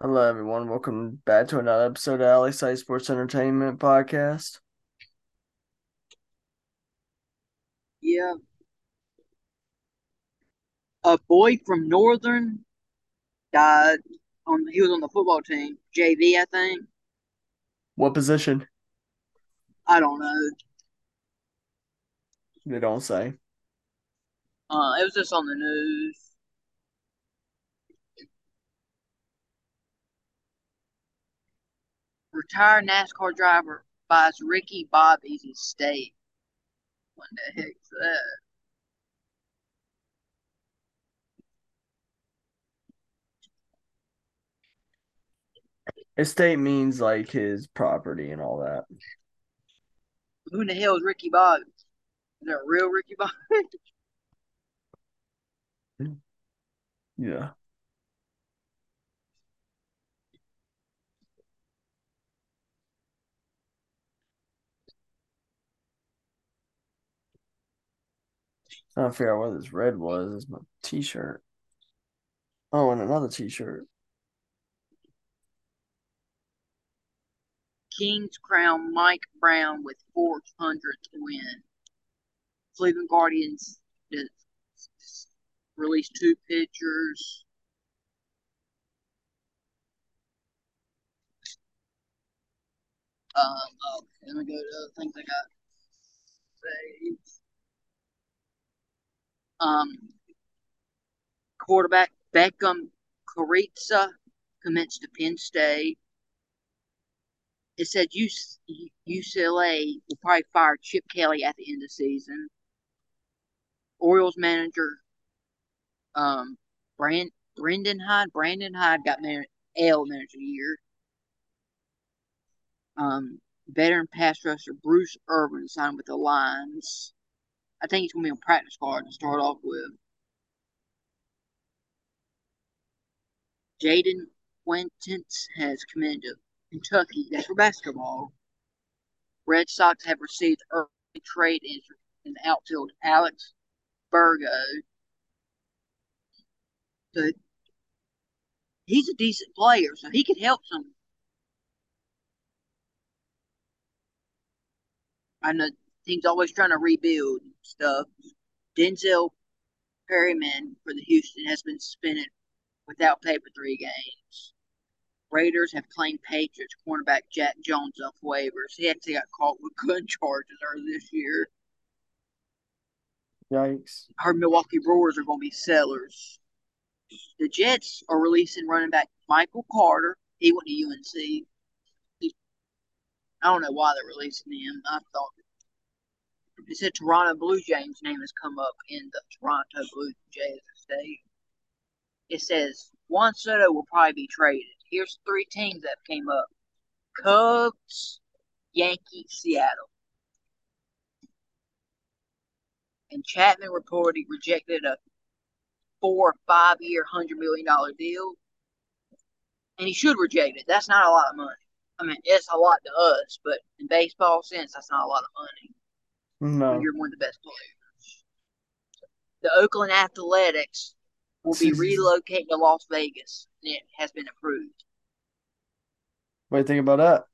Hello, everyone. Welcome back to another episode of Alex Side Sports Entertainment Podcast. Yeah. A boy from Northern died on he was on the football team. JV, I think. What position? I don't know. They don't say. Uh it was just on the news. Retired NASCAR driver buys Ricky Bobby's estate. What the heck's that? Estate means like his property and all that. Who in the hell is Ricky Bobby? Is that real Ricky Bobby? Yeah. Trying to figure out what this red was. It's my t-shirt. Oh, and another t-shirt. Kings crown Mike Brown with 400th win. Cleveland Guardians released two pictures. Um, oh, let me go to other things I got saved. Um, quarterback Beckham Karitsa commenced to Penn State. It said UCLA will probably fire Chip Kelly at the end of the season. Orioles manager um, Brand, Brendan Hyde. Brandon Hyde got man, L manager of the year. Um, veteran pass rusher Bruce Irvin signed with the Lions. I think it's going to be a practice card to start off with. Jaden Quaintance has committed to Kentucky. That's for basketball. Red Sox have received early trade interest in the outfield Alex Verdugo. So he's a decent player, so he could help some. I know teams always trying to rebuild stuff. Denzel Perryman for the Houston has been suspended without pay for three games. Raiders have claimed Patriots cornerback Jack Jones off waivers. He actually got caught with gun charges earlier this year. Yikes. Our Milwaukee Brewers are going to be sellers. The Jets are releasing running back Michael Carter. He went to UNC. I don't know why they're releasing him. I thought it said Toronto Blue Jays name has come up in the Toronto Blue Jays estate. It says Juan Soto will probably be traded. Here's three teams that came up: Cubs, Yankees, Seattle. And Chapman reported rejected a four or five year, hundred million dollar deal. And he should reject it. That's not a lot of money. I mean, it's a lot to us, but in baseball sense, that's not a lot of money. No. When you're one of the best players. The Oakland Athletics will be relocating to Las Vegas. And it has been approved. What do you think about that?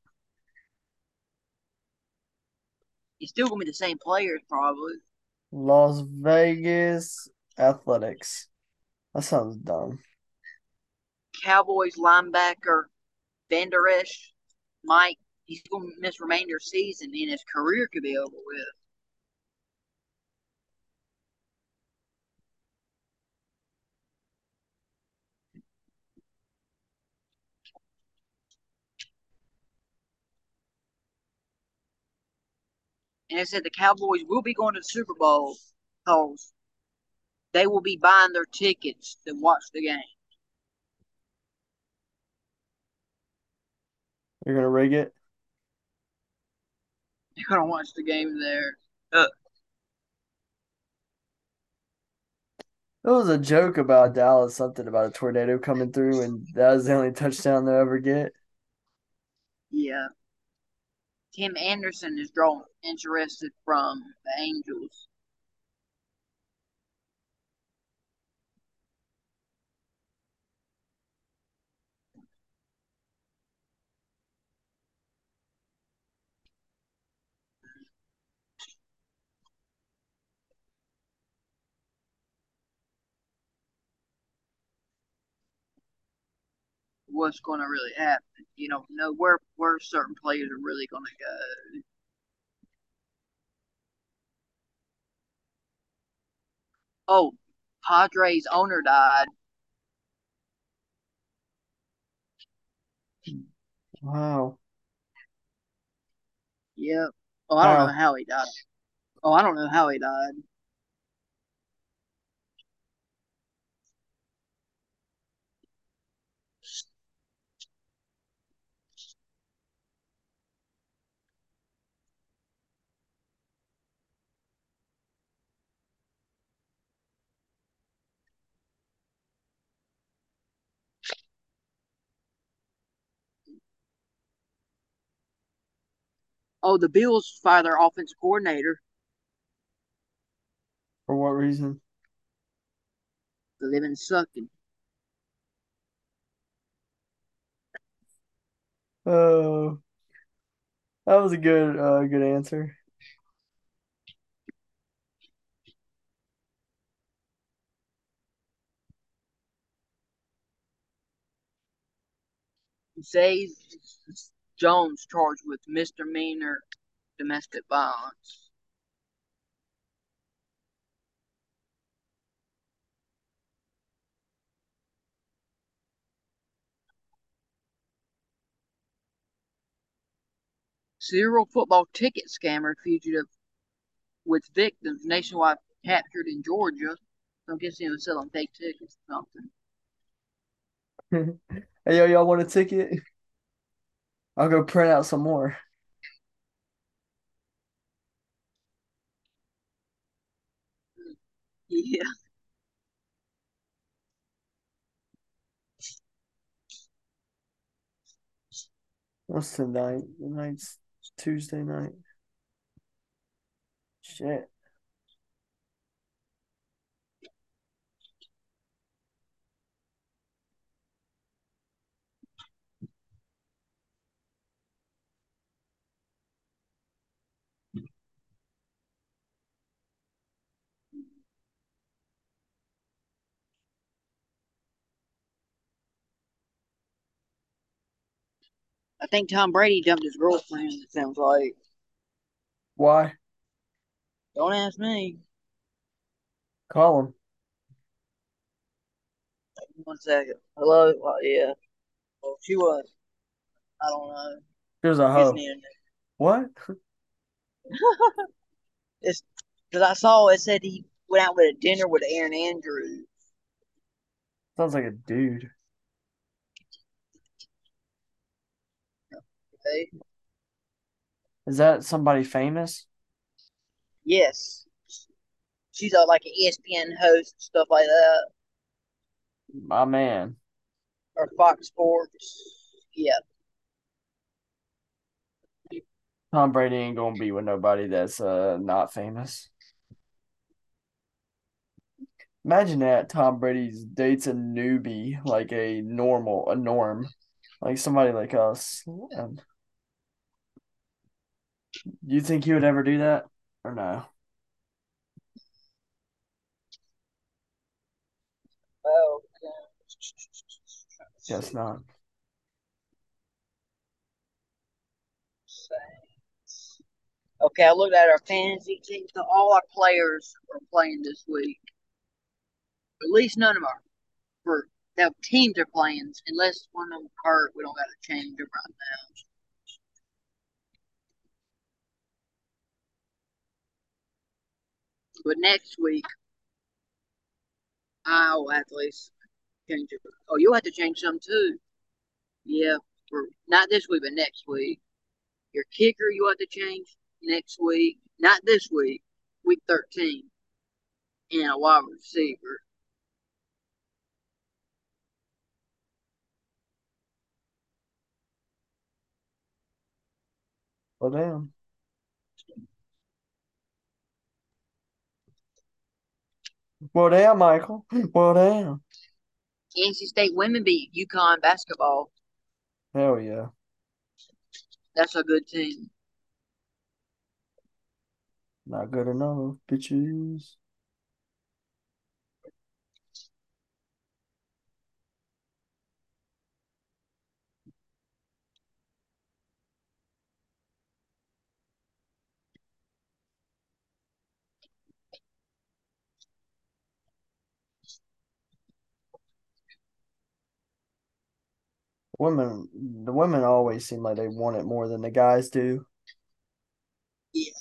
It's still gonna be the same players, probably. Las Vegas Athletics. That sounds dumb. Cowboys linebacker Van Mike, he's going to miss remainder of season and his career could be over with. And it said the Cowboys will be going to the Super Bowl because they will be buying their tickets to watch the game. You're gonna rig it? You're gonna watch the game there. Uh, There was a joke about Dallas, something about a tornado coming through, and that was the only touchdown they'll ever get. yeah. Tim Anderson is drawn interested from the Angels. What's going to really happen. You don't know where where certain players are really going to go. Oh, Padres owner died. Wow. Yep. Oh, I don't know how he died. Oh, I don't know how he died. Oh, the Bills fire their offensive coordinator. For what reason? They've been sucking. Oh, that was a good, uh, good answer. Zay Jones charged with misdemeanor domestic violence. Serial football ticket scammer fugitive with victims nationwide captured in Georgia. So I'm guessing he was selling fake tickets or something. hey, yo, y'all want a ticket? I'll go print out some more. Yeah. What's the night? The night's Tuesday night. Shit. I think Tom Brady dumped his girlfriend, it sounds like. Why? Don't ask me. Call him. One second. Hello? Well, yeah. Well, she was. I don't know. There's a hoe. What? it's because I saw it said he went out with a dinner with Erin Andrews. Sounds like a dude. Okay. Is that somebody famous? Yes. She's a, like an ESPN host, stuff like that. My man. Or Fox Sports. Yeah. Tom Brady ain't gonna be with nobody that's uh not famous. Imagine that Tom Brady's dates a newbie, like a normal, a norm, like somebody like us. Um, you think he would ever do that or no? Oh, guess not. Okay, I looked at our fantasy team. So all our players are playing this week. At least none of our for the teams are playing, unless one of them hurt. We don't got to change them right now. But next week, I'll at least change it. Oh, you'll have to change some too. Yeah, for not this week, but next week. Your kicker, you have to change next week. Not this week, week 13. And a wide receiver. Well, damn. Well, damn, Michael. Well, damn. NC State women beat UConn basketball. Hell yeah. That's a good team. Not good enough, bitches. Women, the women always seem like they want it more than the guys do. Yeah.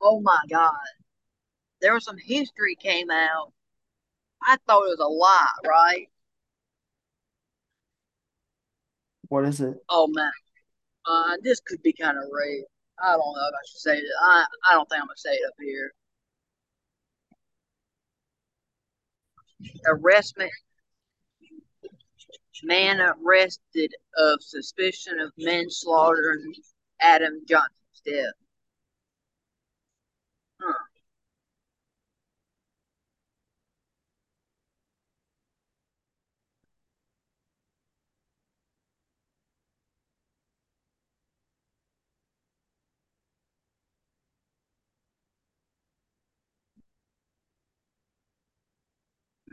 Oh my God. There was some history came out. I thought it was a lie, right? What is it? Oh man. Uh, this could be kind of rape. I don't know if I should say it. I, I don't think I'm going to say it up here. Arrestment. Man arrested of suspicion of manslaughter Adam Johnson's death. Huh.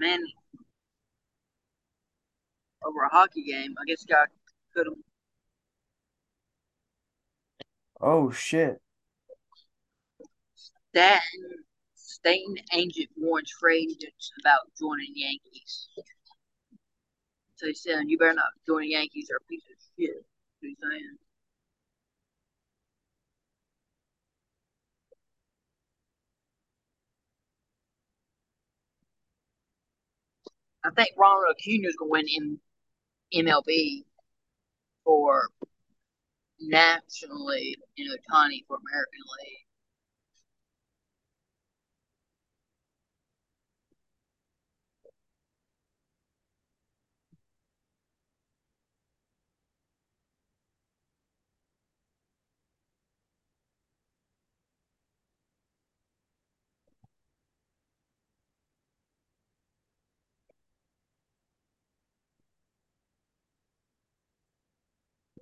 Man, over a hockey game. I guess God could have. Oh shit. Stanton, Stanton agent warns free agents about joining Yankees. So he's saying, you better not join the Yankees or a piece of shit. What he's saying. I think Ronald Acuna is going to win MVP for nationally you know, Ohtani for American League.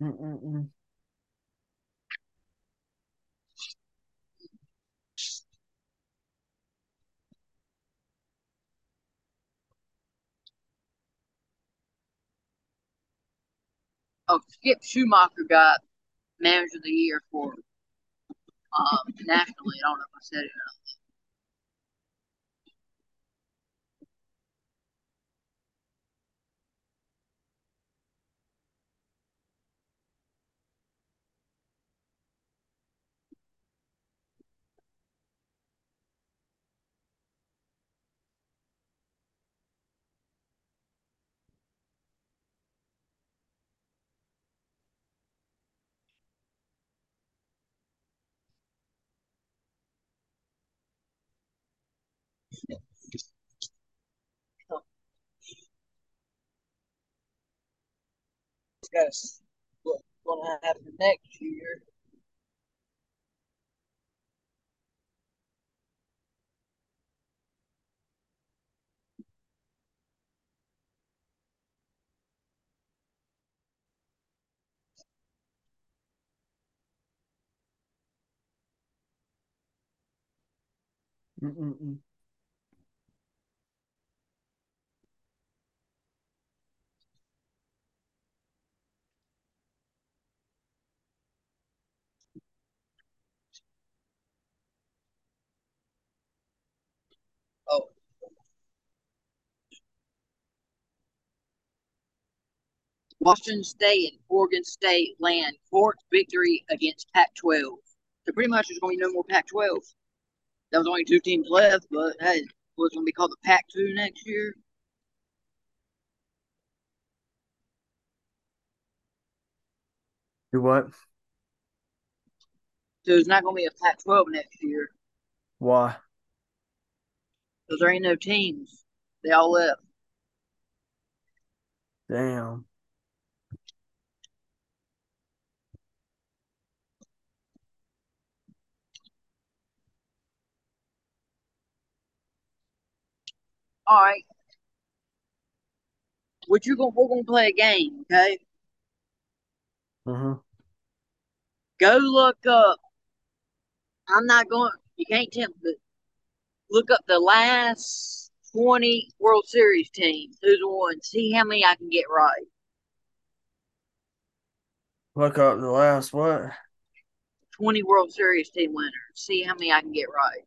Mm-mm-mm. Oh, Skip Schumaker got Manager of the Year for um, nationally. I don't know if I said it or not. That's what's going to happen next year. Mm-mm-mm. Oh, Washington State and Oregon State land court victory against Pac-12. So pretty much there's going to be no more Pac-12. There was only two teams left, but hey, what's going to be called the Pac-2 next year? Do what? So there's not going to be a Pac-12 next year Why? because there ain't no teams. They all left. Damn. All right. What you gonna We're going to play a game, okay? Mm-hmm. Go look up. I'm not going. You can't tell, me. look up the last 20 World Series teams. Who's won? See how many I can get right. Look up the last what? 20 World Series team winners. See how many I can get right.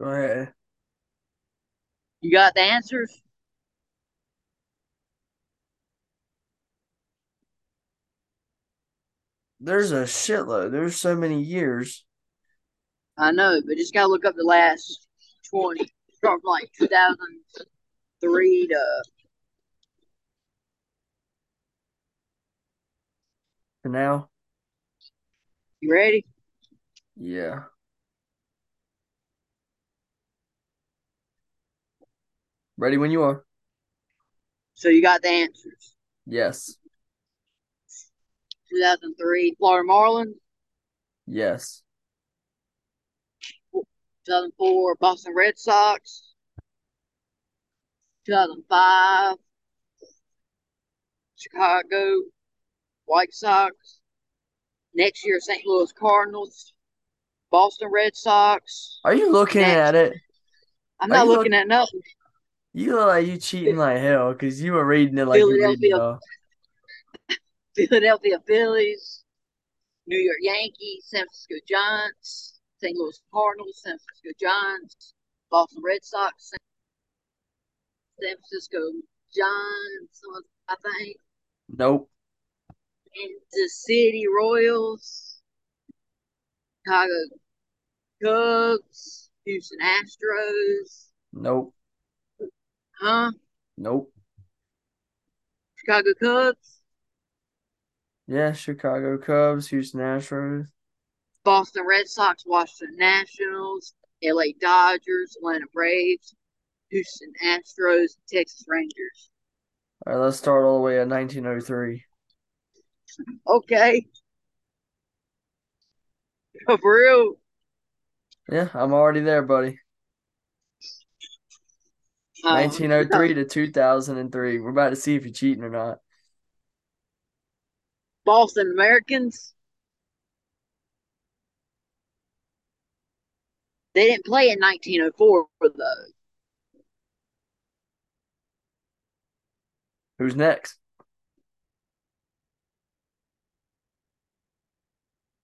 Go ahead. You got the answers? There's a shitload. There's so many years. I know, but just gotta look up the last 20. From like 2003 to For now, you ready? yeah. Ready when you are. So you got the answers. Yes. 2003 Florida Marlins, Yes. 2004 Boston Red Sox, 2005 Chicago White Sox, next year St. Louis Cardinals, Boston Red Sox. Are you looking Next. at it? I'm Are not looking at nothing. You look like you cheating like hell because you were reading it like you reading it Philadelphia. Phillies, New York Yankees, San Francisco Giants, St. Louis Cardinals, San Francisco Giants, Boston Red Sox, San Francisco Giants, I think, Nope. Kansas City Royals, Chicago Cubs, Houston Astros, Nope. Huh? Nope. Chicago Cubs, Yeah, Chicago Cubs, Houston Astros. Boston Red Sox, Washington Nationals, LA Dodgers, Atlanta Braves, Houston Astros, Texas Rangers. All right, let's start all the way at 1903. Okay. For real? Yeah, I'm already there, buddy. Um, 1903 to 2003. We're about to see if you're cheating or not. Boston Americans. They didn't play in 1904 though. Who's next?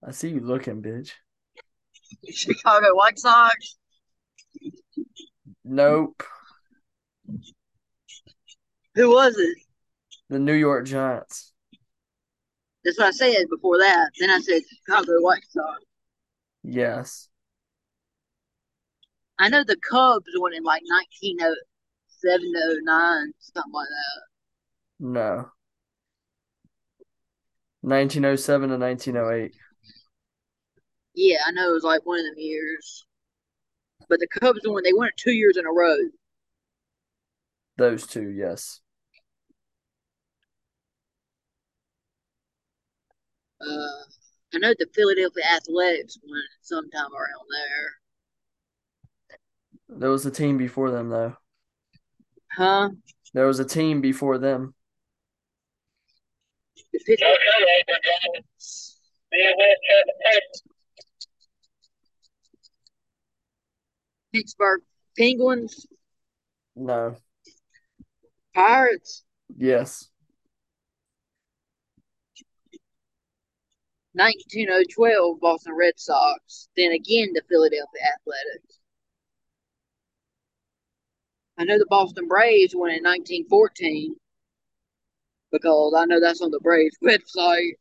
I see you looking, bitch. Chicago White Sox. Nope. Who was it? The New York Giants. That's what I said before that. Then I said Chicago White Sox. Yes. I know the Cubs won in like 1907 to 09, something like that. No. 1907 to 1908. Yeah, I know it was like one of them years. But the Cubs won. They won it two years in a row. Those two, yes. Uh, I know the Philadelphia Athletics won sometime around there. There was a team before them, though. Huh? There was a team before them. The Pittsburgh, Pittsburgh Penguins, No. Pirates, Yes. 19012 Boston Red Sox, then again the Philadelphia Athletics. I know the Boston Braves won in 1914 because I know that's on the Braves website.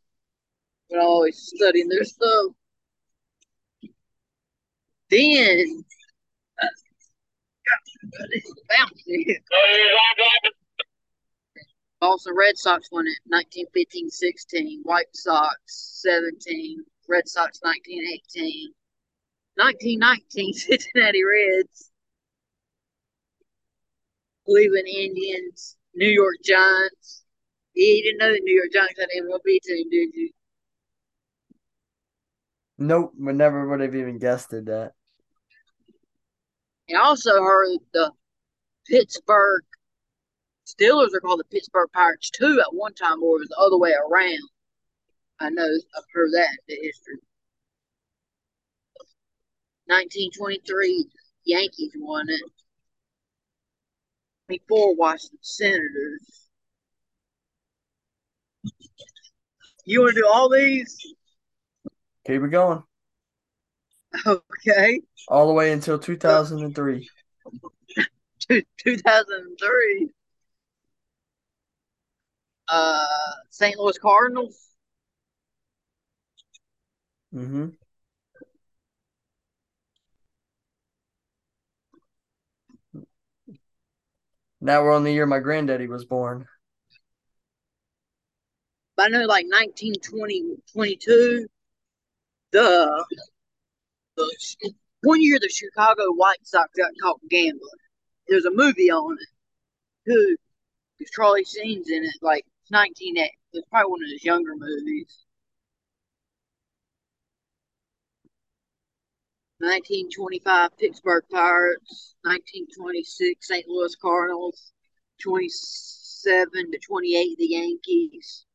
But I always studying their stuff. Then, bouncy. Boston Red Sox won it 1915-16, White Sox 17, Red Sox 1918, 1919 Cincinnati Reds, Cleveland Indians, New York Giants. You didn't know the New York Giants had an MLB team, did you? Nope. We never would have even guessed it that. And I also heard the Pittsburgh Steelers are called the Pittsburgh Pirates too at one time, or it was the other way around. I know I've heard that in the history. 1923, Yankees won it. Before Washington Senators. You want to do all these? Keep it going. Okay. All the way until 2003. 2003. Uh, St. Louis Cardinals. Mm-hmm. Now we're on the year my granddaddy was born. But I know like 1920, 22, the, the one year the Chicago White Sox got caught gambling. There's a movie on it. Who? Because Charlie Sheen's in it. Like 19, it's probably one of his younger movies. 1925 Pittsburgh Pirates, 1926 St. Louis Cardinals, 27 to 28 the Yankees,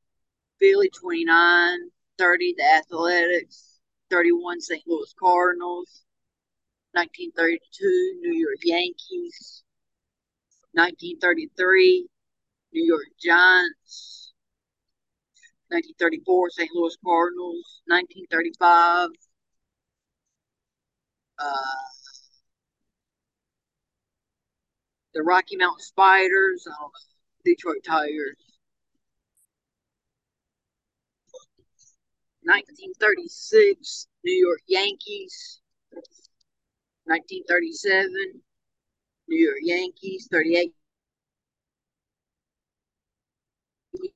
Philly 29, 30 the Athletics, 31 St. Louis Cardinals, 1932 New York Yankees, 1933 New York Giants, 1934 St. Louis Cardinals, 1935 uh, the Rocky Mountain Spiders, uh, Detroit Tigers. 1936, New York Yankees. 1937, New York Yankees. 38,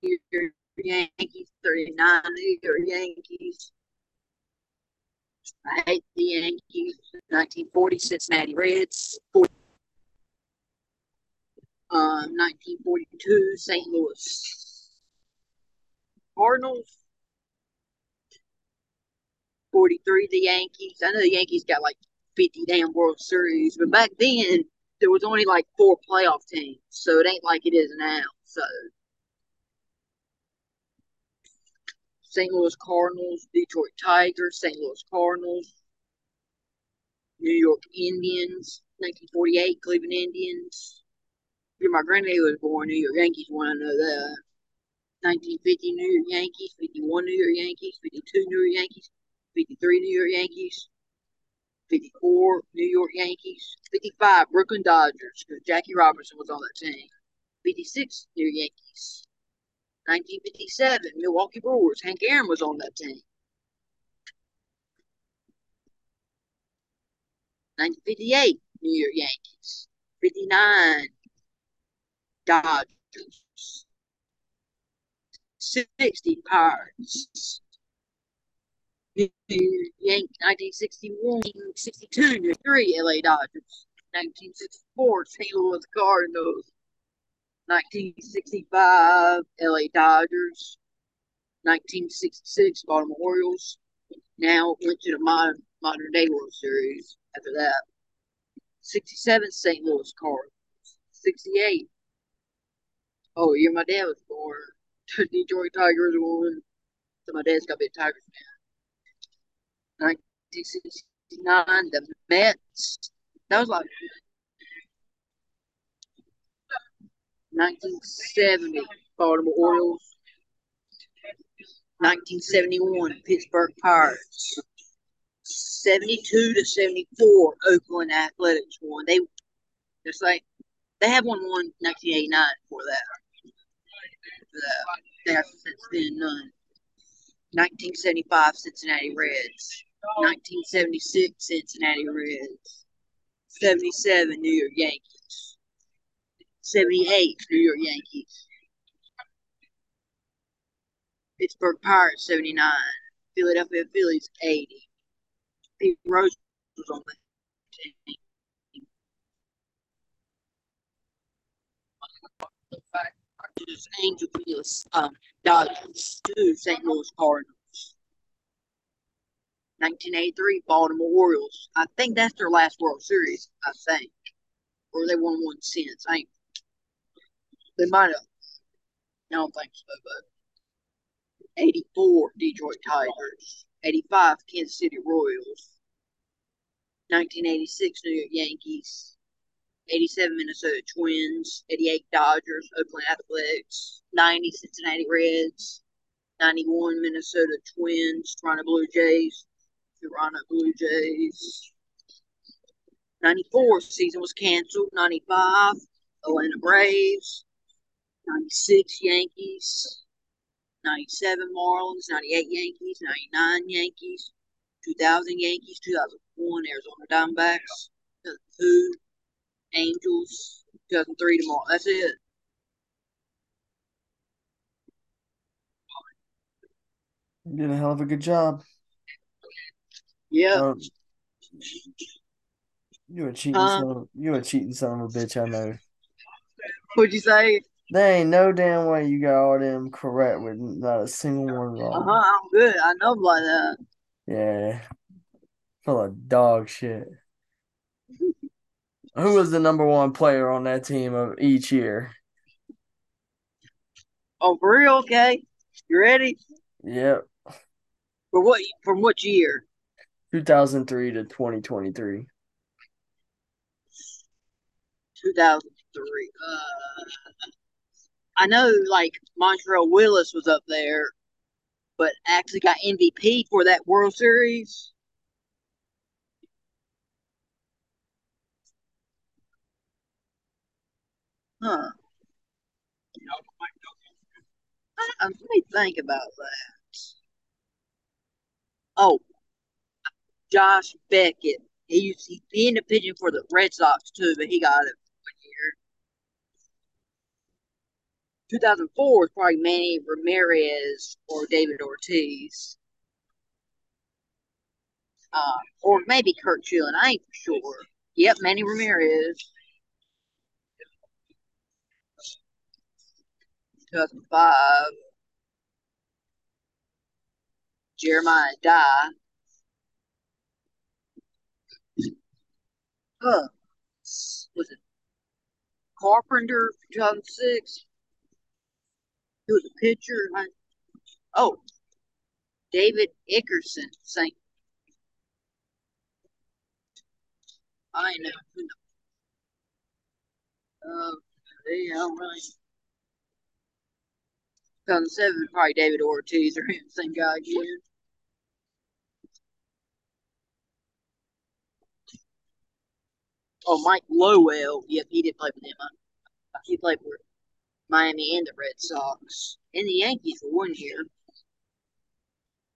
York Yankees. 39, New York Yankees. I hate the Yankees. 1940 Cincinnati Reds. 40, um, 1942 St. Louis Cardinals. 43 the Yankees. I know the Yankees got like 50 damn World Series, but back then there was only like four playoff teams, so it ain't like it is now. So St. Louis Cardinals, Detroit Tigers, St. Louis Cardinals, New York Indians, 1948 Cleveland Indians. Here my granddaddy was born, New York Yankees won, uh, I know that. 1950 New York Yankees, 51 New York Yankees, 52 New York Yankees, 53 New York Yankees, 54 New York Yankees, 55 Brooklyn Dodgers, because Jackie Robinson was on that team. 56 New York Yankees. 1957 Milwaukee Brewers, Hank Aaron was on that team. 1958 New York Yankees. 59 Dodgers. 60 Pirates. New Yank 1961, 62, 3 LA Dodgers. 1964 St. Louis Cardinals. 1965 LA Dodgers. 1966 Baltimore Orioles. Now went to the modern modern day World Series after that. 67 St. Louis Cardinals. 68. Oh, year my dad was born. Detroit Tigers won. So my dad's got to be a Tigers fan. 1969, the Mets. That was like 1970, Baltimore Orioles. 1971, Pittsburgh Pirates. 72 to 74, Oakland Athletics won. They just like they have won one 1989 for that. That. They have since then none. 1975 Cincinnati Reds. 1976 Cincinnati Reds. 77 New York Yankees. 78 New York Yankees. Pittsburgh Pirates 79. Philadelphia Phillies 80. Pete Rose was on the team. Angel um, Dodgers, St. Louis Cardinals. 1983 Baltimore Orioles. I think that's their last World Series, I think. Or they won one since. I ain't They might have. I don't think so, but 84 Detroit Tigers, 85 Kansas City Royals, 1986 New York Yankees, 87 Minnesota Twins, 88 Dodgers, Oakland Athletics, 90 Cincinnati Reds, 91 Minnesota Twins, Toronto Blue Jays, Toronto Blue Jays. 94 season was canceled. 95 Atlanta Braves, 96 Yankees, 97 Marlins, 98 Yankees, 99 Yankees, 2000 Yankees, 2001 Arizona Diamondbacks, 2002 Angels, 2003 tomorrow. That's it. You did a hell of a good job. Yeah. Um, you a cheating Huh? son of, you a cheating son of a bitch, I know. What'd you say? There ain't no damn way you got all them correct with not a single one wrong. Uh-huh, I'm good. I know about that. Yeah. Full of dog shit. Who was the number one player on that team of each year? Oh, for real? Okay. You ready? Yep. For what? From what year? 2003 to 2023. 2003. Uh, I know, like Dontrelle Willis was up there, but actually got MVP for that World Series. Huh. Let me think about that. Oh, Josh Beckett. He used he, he ended up pitching for the Red Sox too, but he got it one year. 2004 was probably Manny Ramirez or David Ortiz. Uh, or maybe Curt Schilling. I ain't for sure. Yep, Manny Ramirez. 2005. Jermaine. Huh. Was it Carpenter 2006? He was a pitcher. I, oh, David Eckstein. St. I know. Uh, yeah, I don't really. 2007, probably David Ortiz or him, same guy again. Oh, Mike Lowell. Yep, he did play for them. He played for Miami and the Red Sox and the Yankees for one year.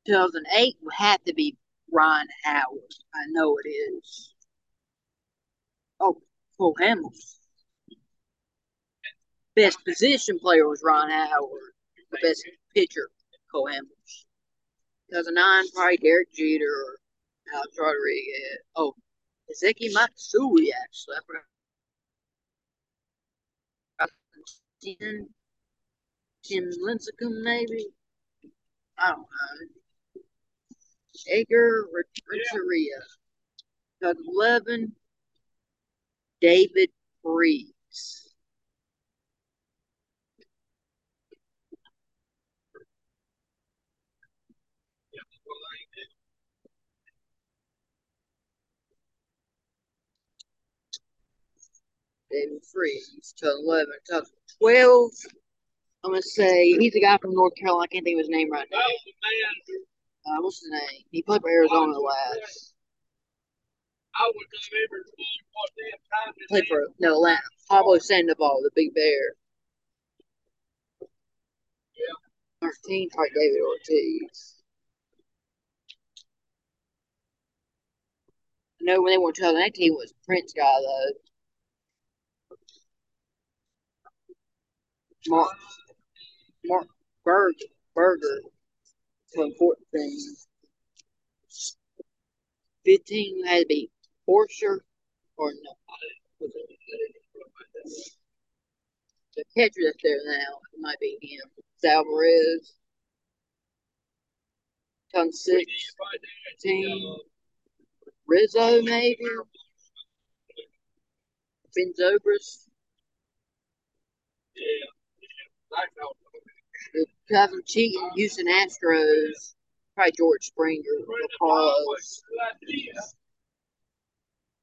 2008 would have to be Ryan Howard. I know it is. Oh, Cole Hamels. Best position player was Ryan Howard. The best pitcher, Cole Hamels. 2009, probably Derek Jeter or Alex Rodriguez. Oh, Hideki Matsui, actually. I forgot. 10, Tim Lincecum, maybe? I don't know. Edgar Renteria. 2011, David Freese. David Freese. 2011. 2012, I'm going to say he's a guy from North Carolina. I can't think of his name right now. Uh, what's his name? He played for Arizona last. Played for no Atlanta. Pablo Sandoval, the Big Bear. 13, probably David Ortiz. I know when they won 2019 was Prince guy though. Mark Mark Berger Berger. 2014. 15 had to be Porsche or no. The catcher that's there now, it might be him. Alvarez. 2016. Rizzo, maybe. Ben Zobrist. The 2010 Houston Astros, probably George Springer Carlos.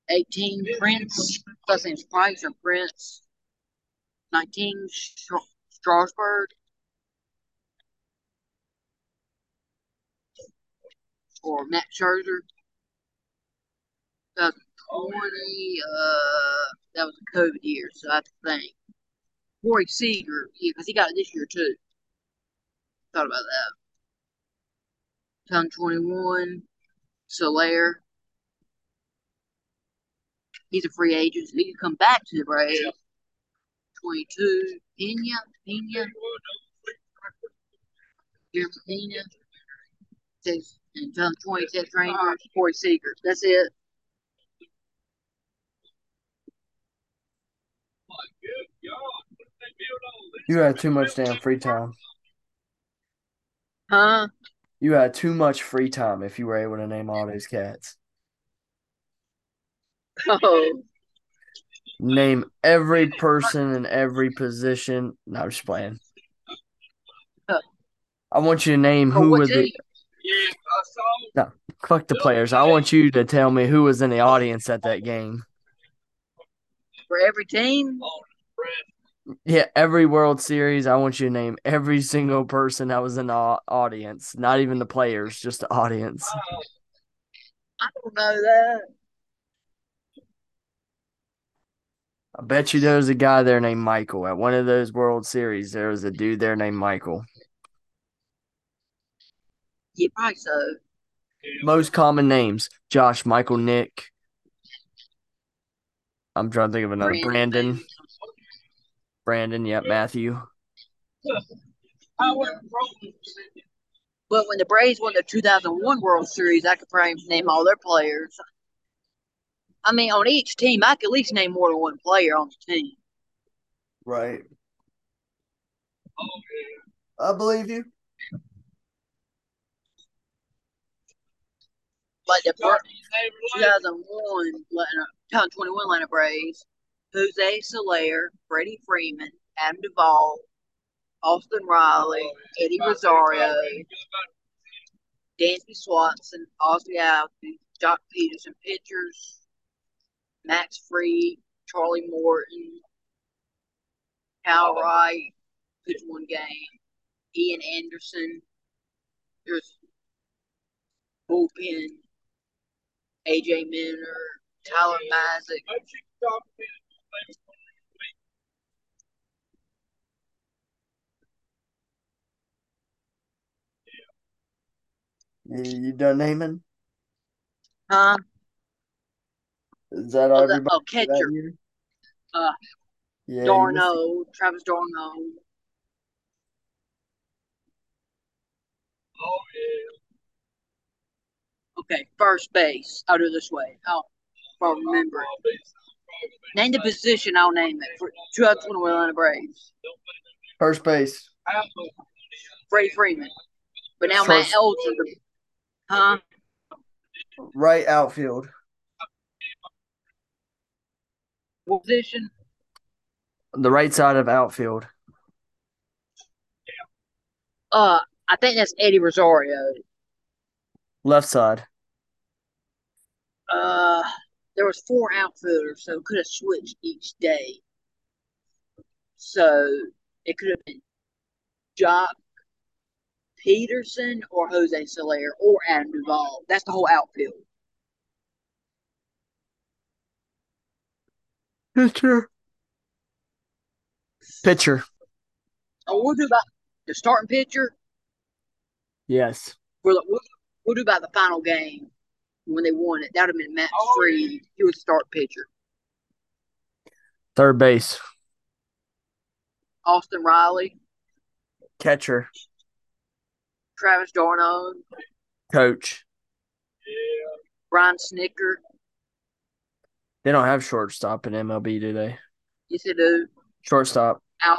18 Prince, last name's Price or Prince. 19 Strasburg. Or Matt Scherzer. 2020, uh, that was a COVID year, so I think. Corey Seager, yeah, because he got it this year too. Thought about that. 2021, Soler. He's a free agent, so he can come back to the Braves. 22, Pena, Pena. Jeremy Pena. And 2020, Texas Rangers, Corey Seager. That's it. You had too much damn free time. Huh? You had too much free time if you were able to name all these cats. Oh, Name every person in every position. No, I'm just playing. Huh. I want you to name oh, who what was team? the fuck the players. I want you to tell me who was in the audience at that game. For every team? Yeah, every World Series. I want you to name every single person that was in the audience. Not even the players, just the audience. Oh, I don't know that. I bet you there was a guy there named Michael at one of those World Series. There was a dude there named Michael. Yeah, probably so. Most common names: Josh, Michael, Nick. I'm trying to think of another. Brandon. Brandon. Brandon, yep. Matthew. But when the Braves won the 2001 World Series, I could probably name all their players. I mean, on each team, I could at least name more than one player on the team. Right. I believe you. Like the 2001 Atlanta, uh, 2021 Atlanta Braves, Jose Soler, Freddie Freeman, Adam Duvall, Austin Riley, Eddie Rosario, Dansby Swanson, Ozzy Albies, Joc Pederson pitchers, Max Fried, Charlie Morton, Cal Wright, pitched one game, Ian Anderson, there's bullpen, AJ Minter, Tyler Matzek, You, you done naming? huh? Is that all Oh, the, everybody oh, for that catcher, year? uh, Yeah. you missed it. d'Arnaud, Travis d'Arnaud. Okay, first base. I'll do it this way. I'll, if I remember it. Name the position, I'll name it. For 2021 Atlanta Braves. First base. Freddie Freeman. But now Short- Matt Elton. Huh? Right outfield. What position? The right side of outfield. Uh, I think that's Eddie Rosario. Left side. Uh, there was four outfielders, so could have switched each day. So it could have been Joc Pederson or Jose Soler or Adam Duvall. That's the whole outfield. Pitcher. Pitcher. Oh, we'll do about the starting pitcher. Yes. We'll, we'll, we'll do about the final game when they won it. That would have been Matt oh, Fried. He was the start pitcher. Third base. Austin Riley, Catcher. Travis d'Arnaud, Coach. Yeah. Brian Snitker. They don't have shortstop in MLB, do they? Yes, they do. Shortstop. Al-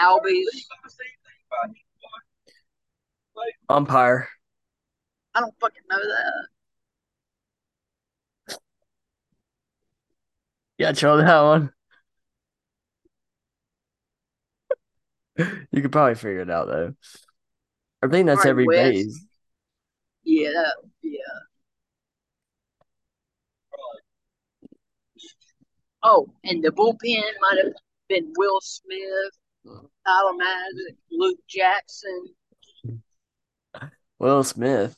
Albies. Umpire. I don't fucking know that. Yeah, show that one. You could probably figure it out though. I think that's every West. base. Yeah, yeah. Oh, and the bullpen might have been Will Smith, Tyler Luke Jackson, Will Smith.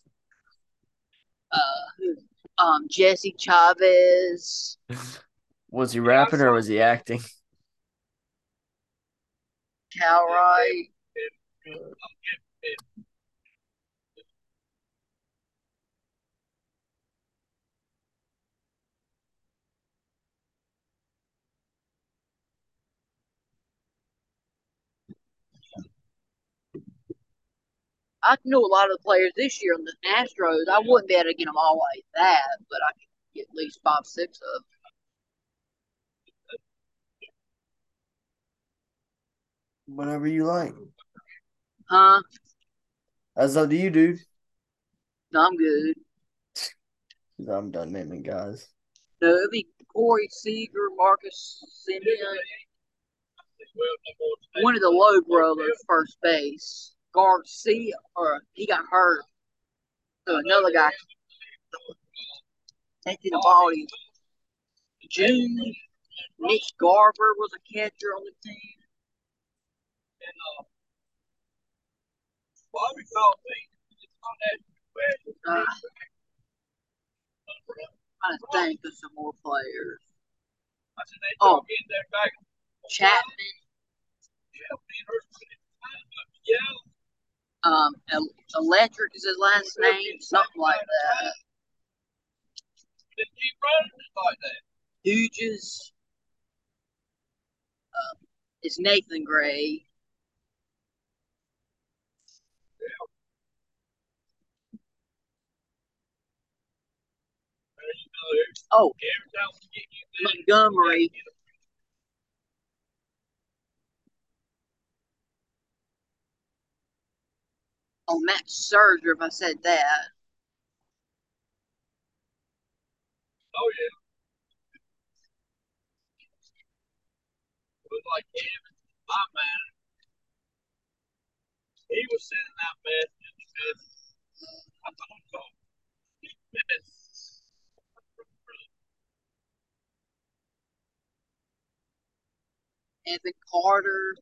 uh, um, Jesse Chavez. Was he rapping or was he acting? Cal Wright. I know a lot of the players this year on the Astros. I wouldn't be able to get them all like that, but I could get at least five, six of them. Whatever you like. Huh? That's up to you, dude. I'm good. I'm done naming guys. No, it'd be Corey Seager, Marcus Semien, one of the Lowe brothers, first base. Garcia, or he got hurt. So another guy taking the June, Nick Garver was a catcher on the team. Uh, trying to think of some more players. Oh, Chapman, um, Electric is his last name, something like that. Hughes. Um, it's Nathan Gray. Oh, Montgomery. Oh, Matt Serger, if I said that. Oh yeah. Like Kevin, my man. He was sending out messages. I thought so. Yes. Evan Carter.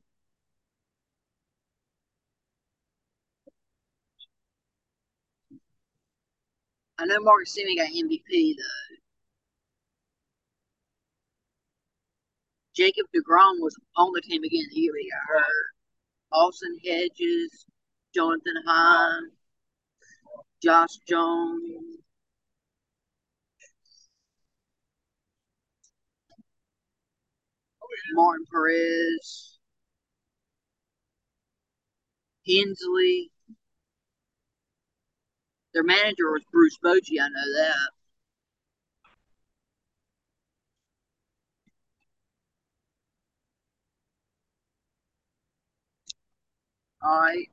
I know Marcus Semien got MVP though. Jacob DeGrom was on the team again the year got hurt. Austin Hedges, Jonathan Heim, Josh Jones. Martin Perez, Hensley. Their manager was Bruce Bochy, I know that. All right.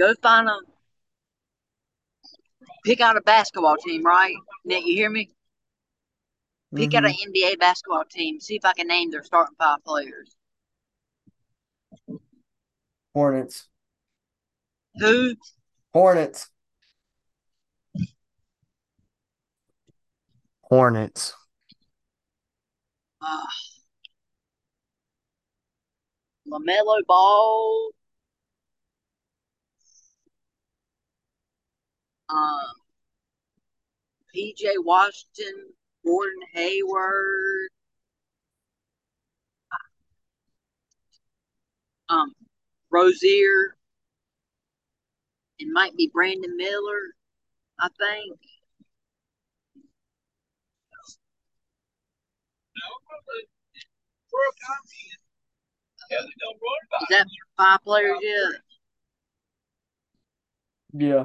Go find a pick out a basketball team, right? Nick, you hear me? Pick out an Mhm. NBA basketball team. See if I can name their starting five players. Hornets. Who? Hornets. Hornets. Uh, Lamelo Ball. Um, PJ Washington, Gordon Hayward. Um, Rozier. It might be Brandon Miller, I think. Is that five players yet? Yeah.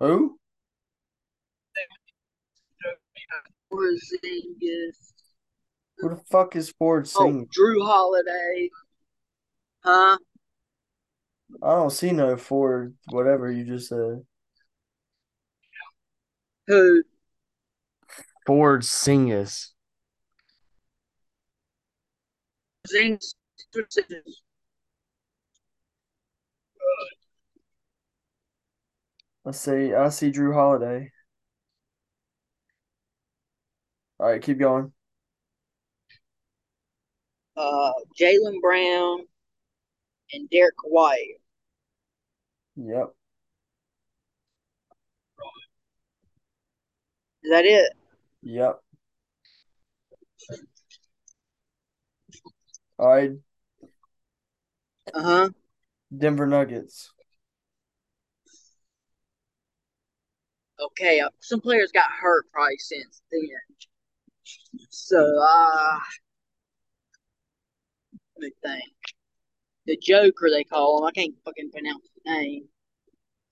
Who? Porzingis. Who the fuck is Ford Oh, Singh? Jrue Holiday. Huh? I don't see no Ford, whatever you just said. Who? Ford Singis. Porzingis. I see. I see Jrue Holiday. All right, keep going. Uh, Jaylen Brown and Derrick White. Yep. Is that it? Yep. All right, Uh huh. Denver Nuggets. Okay. Uh, some players got hurt probably since then. So, uh, let me think. The Joker, they call him. I can't fucking pronounce the name.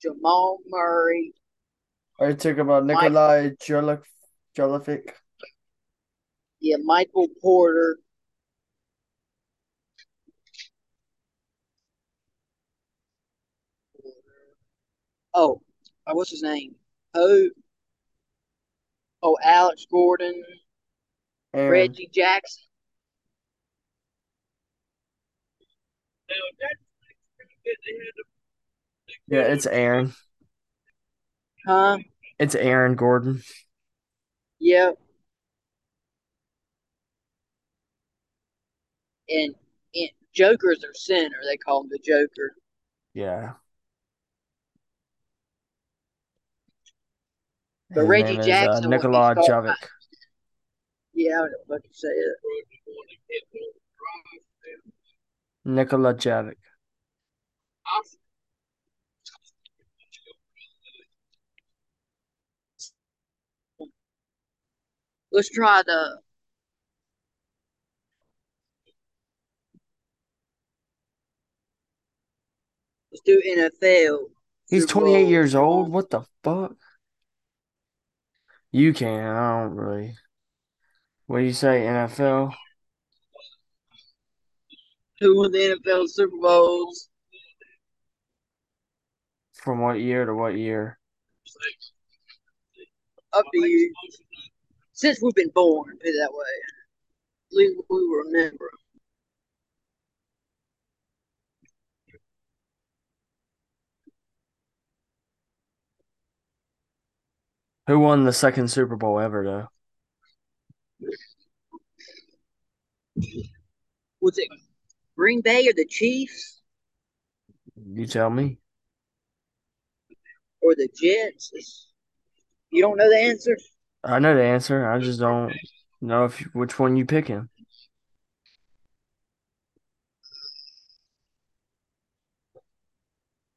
Jamal Murray. All right, talk about Nikolai Jelic, Yeah, Michael Porter. Oh, uh, what's his name? Oh, oh, Alex Gordon, And Reggie Jackson. Now, that's pretty good. They had to yeah, it's Aaron. Huh? It's Aaron Gordon. Yep. And, and Joker's their center. They call him the Joker. Yeah. But His Reggie is, Jackson uh, Nikola Jovic. Yeah, I would fucking say it. want to get no. Nikola Jovic. Let's try the. Let's do NFL. He's 28 years old. What the fuck? You can. I don't really. What do you say, NFL? Who won the NFL Super Bowls? From what year to what year? Up to you. Since we've been born, put it that way. At least we remember. Who won the second Super Bowl ever, though? Was it Green Bay or the Chiefs You tell me. or the Jets? You don't know the answer? I know the answer. I just don't know if which one you picking.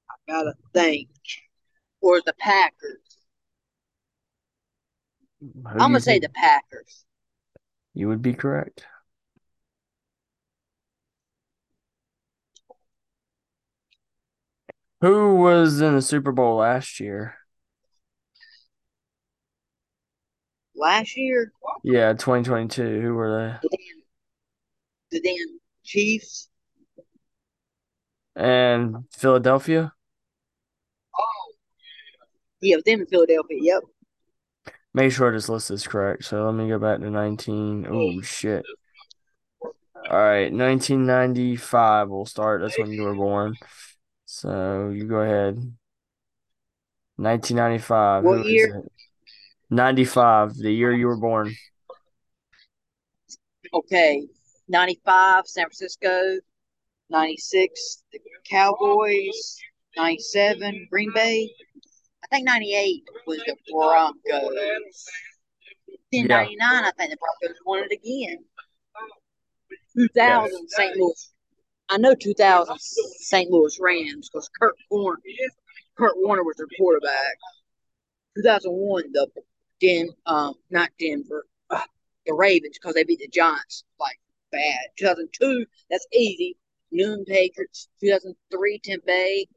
I gotta think. Or the Packers? I'm gonna say the Packers. You would be correct. Who was in the Super Bowl last year? Last year, Yeah, 2022. Who were the damn, the damn Chiefs. And Philadelphia? Oh. Yeah, them in Philadelphia. Yep. Make sure this list is correct. So let me go back to 19. Oh, shit. All right, 1995 we'll start. That's when you were born. So you go ahead. 1995. What year? 95, the year you were born. Okay. 95, San Francisco. 96, the Cowboys. 97, Green Bay. I think 98 was the Broncos. Then Yeah. 99, I think the Broncos won it again. 2000 St. Louis. I know 2000 St. Louis Rams because Kurt Warner, Kurt Warner was their quarterback. 2001, the Den, um, not Denver, uh, the Ravens because they beat the Giants like bad. 2002, that's easy. New England Patriots. 2003, Tampa Bay.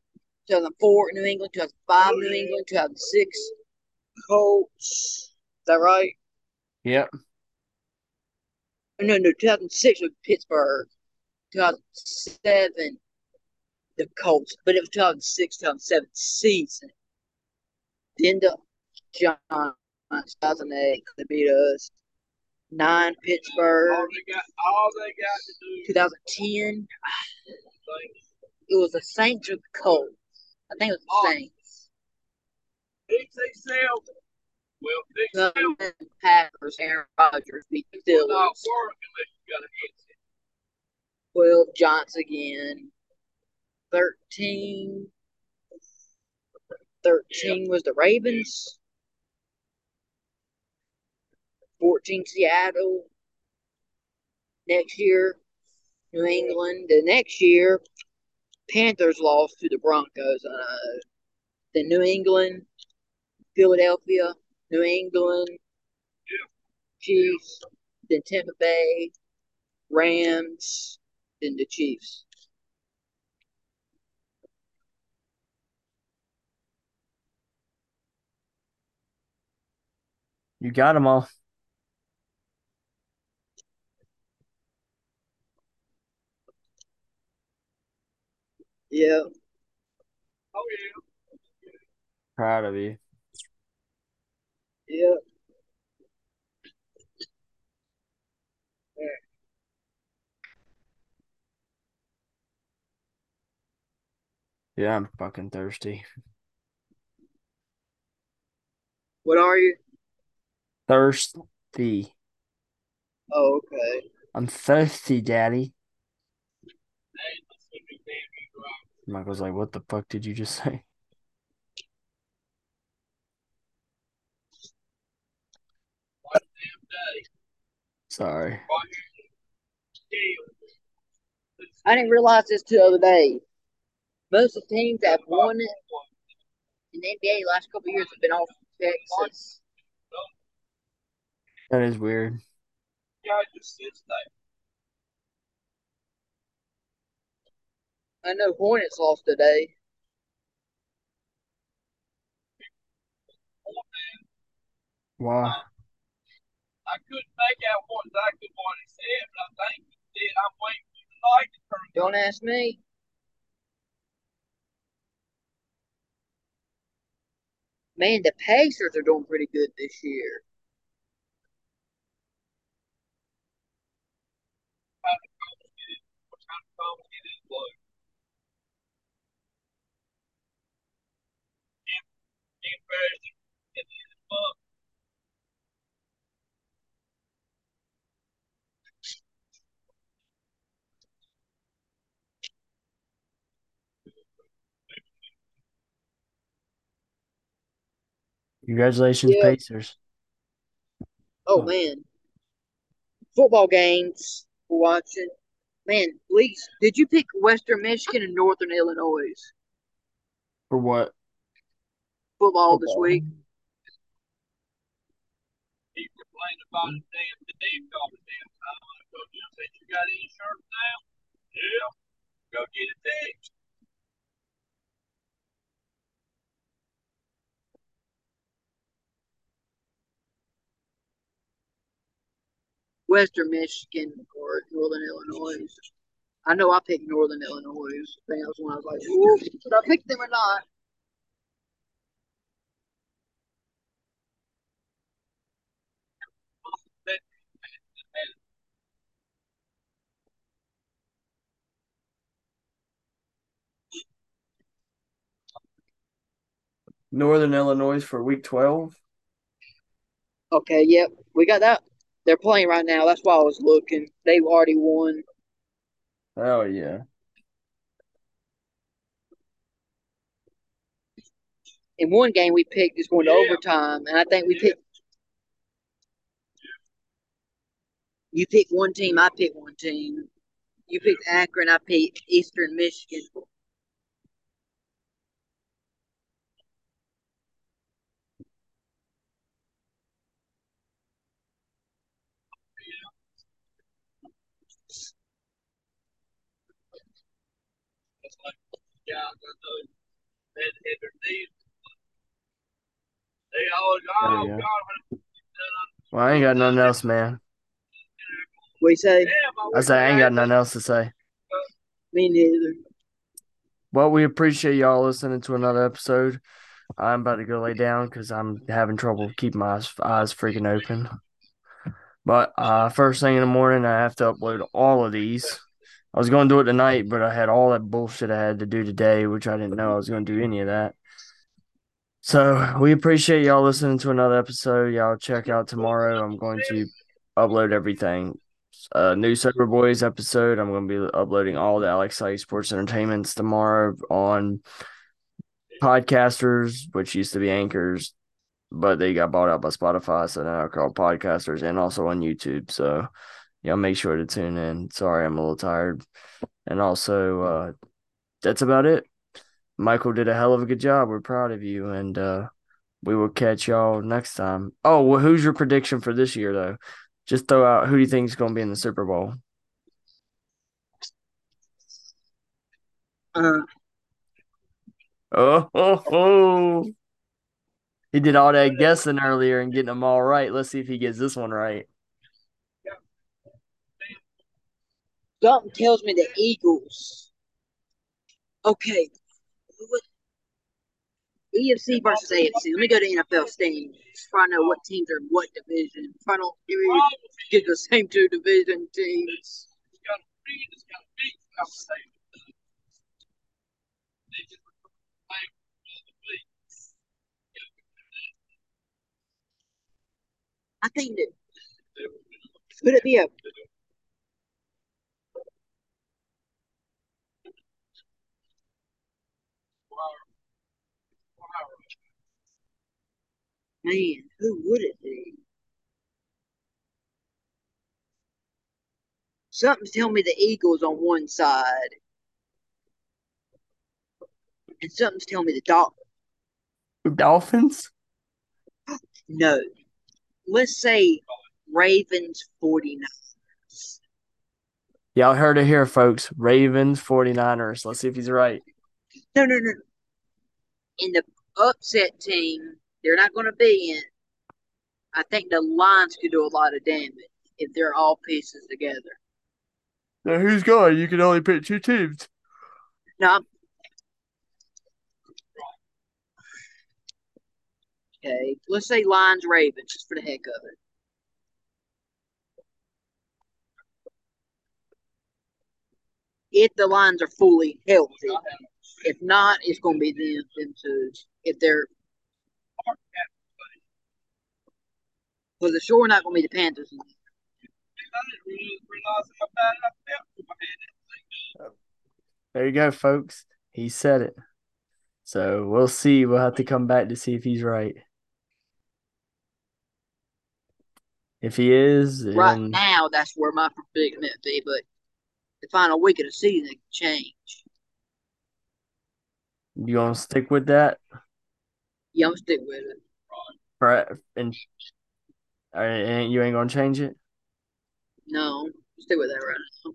2004, New England. 2005, New England. 2006, Colts. Is that right? Yep. Oh, no, no, 2006 was Pittsburgh. 2007, the Colts. But it was 2006, 2007 season. Then the Giants, 2008, they beat us. Nine, Pittsburgh. All they got, all they got to do. 2010, it was the Saints or the Colts. I think it was the Saints. Themselves. Well, the Packers, Aaron Rodgers beat the Steelers. work unless you got a headset. 12, Giants again. 13, 13 was the Ravens. 14, Seattle. Next year, New England. The next year, Panthers lost to the Broncos. Uh, then New England, Philadelphia, New England, Chiefs, then Tampa Bay, Rams, then the Chiefs. You got them all. Yeah. Oh, yeah. Proud of you. Yeah. Yeah, I'm fucking thirsty. What are you? Thirsty. Oh, okay. I'm thirsty, Daddy. Hey, that's what we damn you go out Michael's like, what the fuck did you just say? one damn day. Sorry. Right here. Damn. I didn't realize this till the other day. Most of the teams that have won it in the NBA the last couple of years have been all from Texas. That is weird. Yeah, just sits there. I know Hornets lost today. Why? I couldn't make out what exactly what he said, but I think he did. I'm waiting for the light to turn Don't ask me. Man, the Pacers are doing pretty good this year. What kind of phone it is blue? Embarrassing. And then fuck. Congratulations, Yeah. Pacers. Oh man, football games we're watching. Man, Leaks, did you pick Western Michigan and Northern Illinois For what? football this week? He complained about the damn the damn all the damn time. I go, you said you got insurance now? Yeah. Go get it fixed. Western Michigan or Northern Illinois. I know I picked Northern Illinois. I that was when I was like, Ooh, should I pick them or not? Northern Illinois for week 12. Okay, yep, we got that. They're playing right now. That's why I was looking. They've already won. Oh, yeah. In one game, we picked is going to Yeah. overtime, and I think we picked. You pick one team, I pick one team. You picked Akron, I picked Eastern Michigan. Guys I know that hit their knees. They always, oh you go. God, Well, I ain't got nothing else, man. What you say? I say I ain't got nothing else to say. Me neither. Well, we appreciate y'all listening to another episode. I'm about to go lay down because I'm having trouble keeping my eyes, eyes freaking open. But uh, first thing in the morning, I have to upload all of these. I was going to do it tonight, but I had all that bullshit I had to do today, which I didn't know I was going to do any of that. So we appreciate y'all listening to another episode. Y'all check out tomorrow. I'm going to upload everything. Uh, new Sober Boys episode. I'm going to be uploading all the Alex Site Sports Entertainments tomorrow on podcasters, which used to be anchors, but they got bought out by Spotify, so now they're called podcasters, and also on YouTube. So y'all make sure to tune in. Sorry, I'm a little tired. And also, uh, that's about it. Michael did a hell of a good job. We're proud of you, and uh, we will catch y'all next time. Oh, well, who's your prediction for this year, though? Just throw out who do you think is going to be in the Super Bowl? Uh, Oh, oh, oh. He did all that guessing earlier and getting them all right. Let's see if he gets this one right. Something tells me the Eagles. Okay. EFC versus AFC. Let me go to NFL standings. To know what teams are in what division. Try to get the same two division teams. I think that could it be a man? Who would it be? Something's telling me the Eagles on one side, and something's telling me the Dolphins. Dolphins? No. Let's say Ravens 49ers. Y'all heard it here, folks. Ravens, 49ers. Let's see if he's right. No, no, no. In the upset team, they're not going to be in. I think the Lions could do a lot of damage if they're all pieces together. Now, who's going? You can only pick two teams. No. Okay, let's say Lions Ravens just for the heck of it. If the Lions are fully healthy, if not, it's going to be them, them two. If they're because the sure not going to be the Panthers. I really realize how bad I felt with my head. There you go, folks. He said it. So we'll see. We'll have to come back to see if he's right. If he is, Right then now, that's where my predicament be, but the final week of the season change. you gonna stick with that? Yeah, I'm stick with it. Right? And uh, and you ain't gonna change it? No, stick with that right now.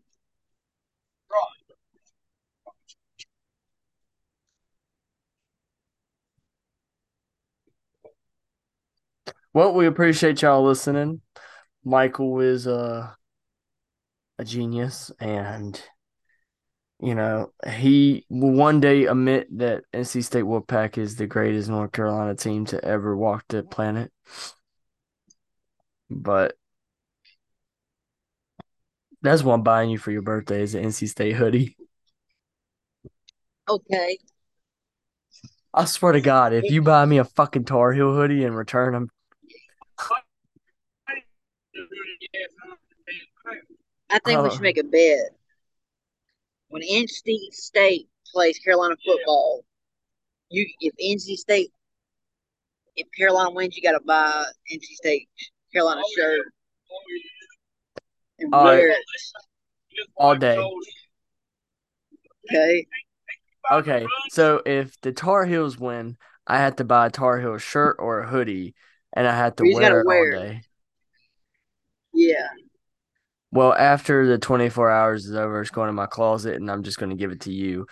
Well, we appreciate y'all listening. Michael is uh, a genius, and you know he will one day admit that NC State Wolfpack is the greatest North Carolina team to ever walk the planet. But that's what I'm buying you for your birthday is an NC State hoodie. Okay. I swear to God, if you buy me a fucking Tar Heel hoodie and return them, I think we Uh, should make a bet. When NC State plays Carolina football, you if NC State if Carolina wins, you got to buy NC State Carolina oh, shirt. Oh, and All right. wear it. All day. Okay. Okay, so if the Tar Heels win, I had to buy a Tar Heel shirt or a hoodie, and I had to You just gotta wear it wear all it. day. Yeah. Well, after the 24 hours is over, it's going in my closet, and I'm just going to give it to you.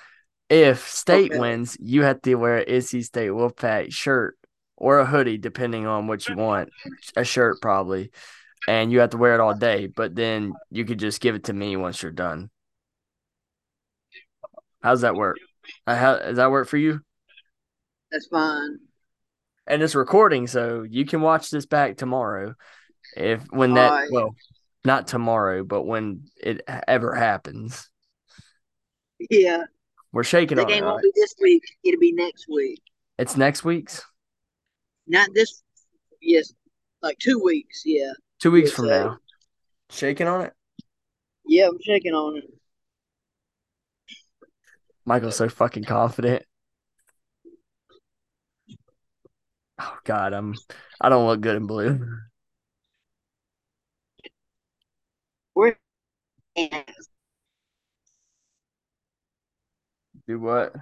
If State Okay. wins, you have to wear a NC State Wolfpack shirt or a hoodie, depending on what you want. A shirt, probably. And you have to wear it all day, but then you could just give it to me once you're done. How's that work? Uh, how, does that work for you? That's fine. and it's recording, so you can watch this back tomorrow. If when that Alright. well, not tomorrow, but when it ever happens, Yeah. we're shaking The on it. game all won't right? be this week. It'll be next week. It's next week's, Not this. Yes. Like two weeks. Yeah. two weeks from now. Shaking on it. Yeah, I'm shaking on it. Michael's so fucking confident. Oh God, I'm. I don't look good in blue. We're Do what?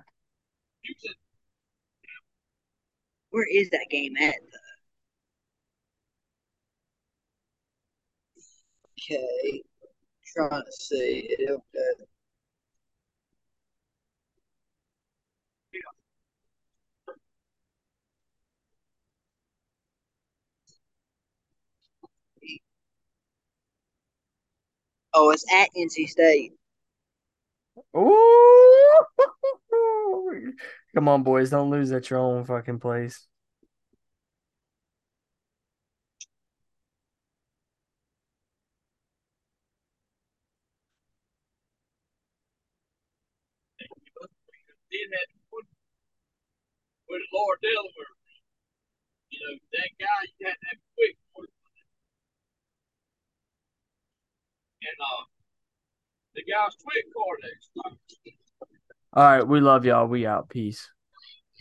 where is that game at? Okay. Trying to see it. Okay. Oh, it's at NC State. Ooh! Come on, boys, don't lose at your own fucking place. did that with, with Lord Delaware. You know, that guy, you had to have quick. for it. And uh, the guy's quick card. All right, we love y'all. We out. Peace.